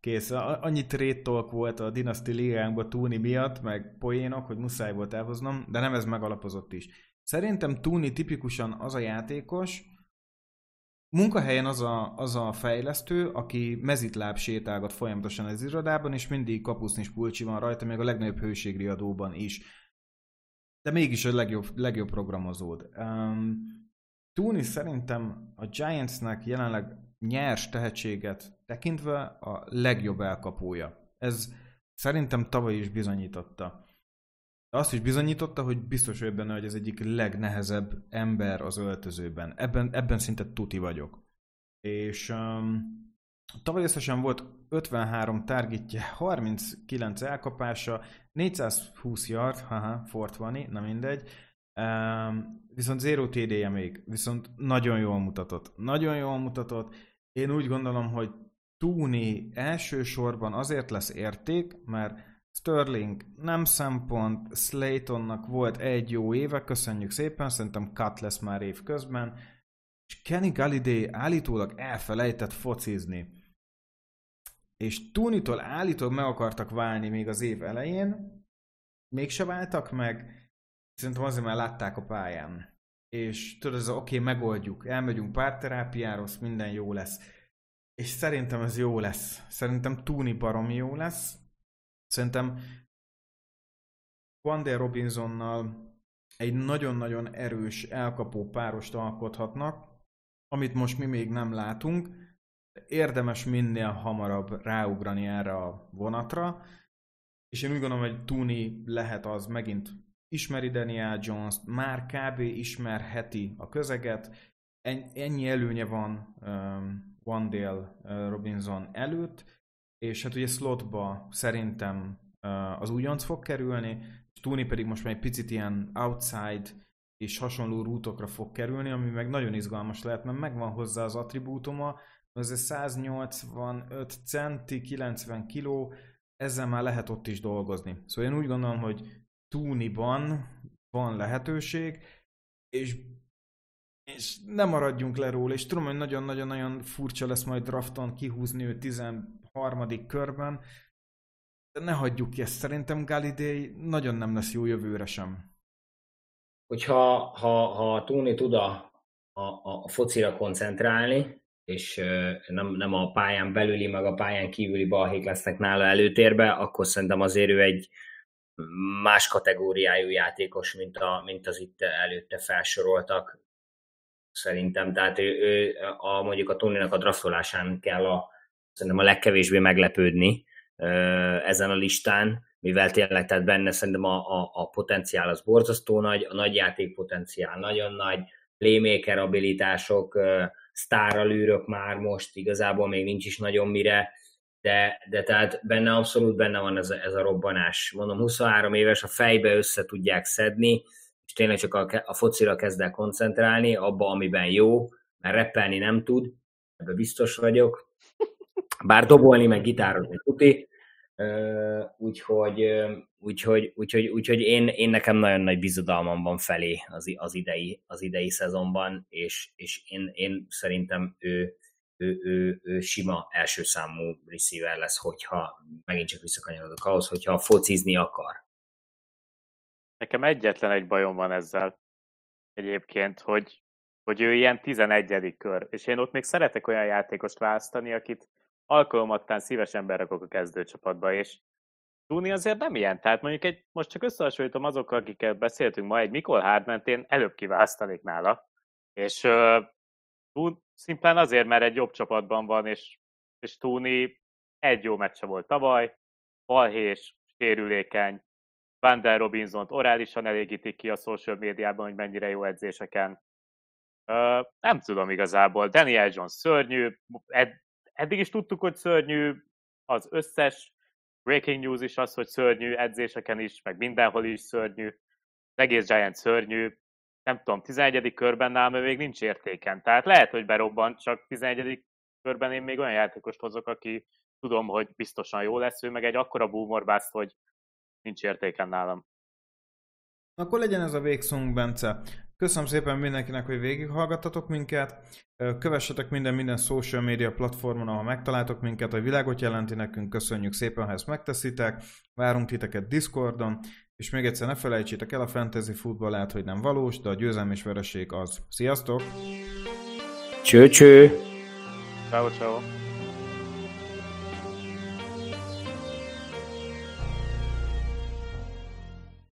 A: Kész. Annyi trade volt a Dynasty ligánkban Tuni miatt, meg poénok, hogy muszáj volt elhoznom, de nem ez megalapozott is. Szerintem Tuni tipikusan az a játékos, munkahelyen az a, az a fejlesztő, aki mezitláb sétálgat folyamatosan az irodában, és mindig kapusznis pulcsi van rajta, még a legnagyobb hőségriadóban is. De mégis a legjobb, legjobb programozód. Um, Tuni szerintem a Giantsnek jelenleg nyers tehetséget tekintve a legjobb elkapója. Ez szerintem tavaly is bizonyította. Azt is bizonyította, hogy biztos vagyok benne, hogy ez egyik legnehezebb ember az öltözőben. Ebben, ebben szinte tuti vagyok. És um, tavaly összesen volt 53 targetje, 39 elkapása, 420 yard, haha, 420, na mindegy. Um, viszont 0 TD-je még, viszont nagyon jól mutatott. Nagyon jól mutatott. Én úgy gondolom, hogy Tuni elsősorban azért lesz érték, mert Sterling nem szempont, Slaytonnak volt egy jó éve, köszönjük szépen, szerintem cut lesz már év közben, és Kenny Galladay állítólag elfelejtett focizni. És Tunitól állítólag meg akartak válni még az év elején, mégse váltak meg, szerintem azért már látták a pályán. És tudod, ez oké, okay, megoldjuk, elmegyünk párterápiára, minden jó lesz. És szerintem ez jó lesz. Szerintem Tuni baromi jó lesz Szerintem Wander Robinsonnal egy nagyon-nagyon erős elkapó párost alkothatnak, amit most mi még nem látunk. Érdemes minél hamarabb ráugrani erre a vonatra, és én úgy gondolom, hogy Tuni lehet az megint ismeri Daniel jones már kb. ismerheti a közeget, ennyi előnye van um, Wandale uh, Robinson előtt, és hát ugye slotba szerintem az újonc fog kerülni, és Tuni pedig most már egy picit ilyen outside és hasonló rútokra fog kerülni, ami meg nagyon izgalmas lehet, mert megvan hozzá az attribútuma, az 185 centi, 90 kiló, ezzel már lehet ott is dolgozni. Szóval én úgy gondolom, hogy túniban van lehetőség, és, és nem maradjunk le róla, és tudom, hogy nagyon-nagyon-nagyon furcsa lesz majd drafton kihúzni őt 10 harmadik körben. De ne hagyjuk ki ezt, szerintem Galidei nagyon nem lesz jó jövőre sem.
B: Hogyha ha, ha Tóni tud a, a, a focira koncentrálni, és nem, nem a pályán belüli, meg a pályán kívüli balhék lesznek nála előtérbe, akkor szerintem azért ő egy más kategóriájú játékos, mint, a, mint az itt előtte felsoroltak szerintem. Tehát ő, ő a, mondjuk a Toninak a draftolásán kell a, szerintem a legkevésbé meglepődni ezen a listán, mivel tényleg tehát benne szerintem a, a, a potenciál az borzasztó nagy, a nagy játék potenciál nagyon nagy, playmaker abilitások, sztáralűrök már most, igazából még nincs is nagyon mire, de, de tehát benne abszolút benne van ez a, ez a robbanás. Mondom, 23 éves, a fejbe össze tudják szedni, és tényleg csak a, a focira kezd el koncentrálni, abba, amiben jó, mert reppelni nem tud, ebben biztos vagyok. Bár dobolni, meg gitározni tuti, úgyhogy, úgyhogy, úgyhogy, úgyhogy én, én nekem nagyon nagy bizodalmam van felé az, az, idei, az idei szezonban, és, és én, én szerintem ő, ő, ő, ő sima első számú receiver lesz, hogyha megint csak visszakanyarodok ahhoz, hogyha focizni akar.
C: Nekem egyetlen egy bajom van ezzel egyébként, hogy, hogy ő ilyen 11. kör, és én ott még szeretek olyan játékost választani, akit alkalomattán szívesen berakok a kezdőcsapatba, és Túni azért nem ilyen. Tehát mondjuk egy, most csak összehasonlítom azokkal, akikkel beszéltünk ma, egy Mikol hardman én előbb kiválasztanék nála. És uh, szimplán azért, mert egy jobb csapatban van, és, és Túni egy jó meccse volt tavaly, balhés, sérülékeny, Van der Robinson-t orálisan elégítik ki a social médiában, hogy mennyire jó edzéseken. Uh, nem tudom igazából. Daniel Jones szörnyű, ed- eddig is tudtuk, hogy szörnyű, az összes breaking news is az, hogy szörnyű, edzéseken is, meg mindenhol is szörnyű, az egész Giant szörnyű, nem tudom, 11. körben nálam még nincs értéken. Tehát lehet, hogy berobban, csak 11. körben én még olyan játékost hozok, aki tudom, hogy biztosan jó lesz, ő meg egy akkora boomer hogy nincs értéken nálam.
A: Akkor legyen ez a végszónk, Bence. Köszönöm szépen mindenkinek, hogy végighallgattatok minket. Kövessetek minden minden social media platformon, ahol megtaláltok minket, a világot jelenti nekünk, köszönjük szépen, ha ezt megteszitek. Várunk titeket Discordon, és még egyszer ne felejtsétek el, a fantasy futball lehet, hogy nem valós, de a győzelm és vereség az. Sziasztok!
B: Cső, cső!
C: Ciao, ciao!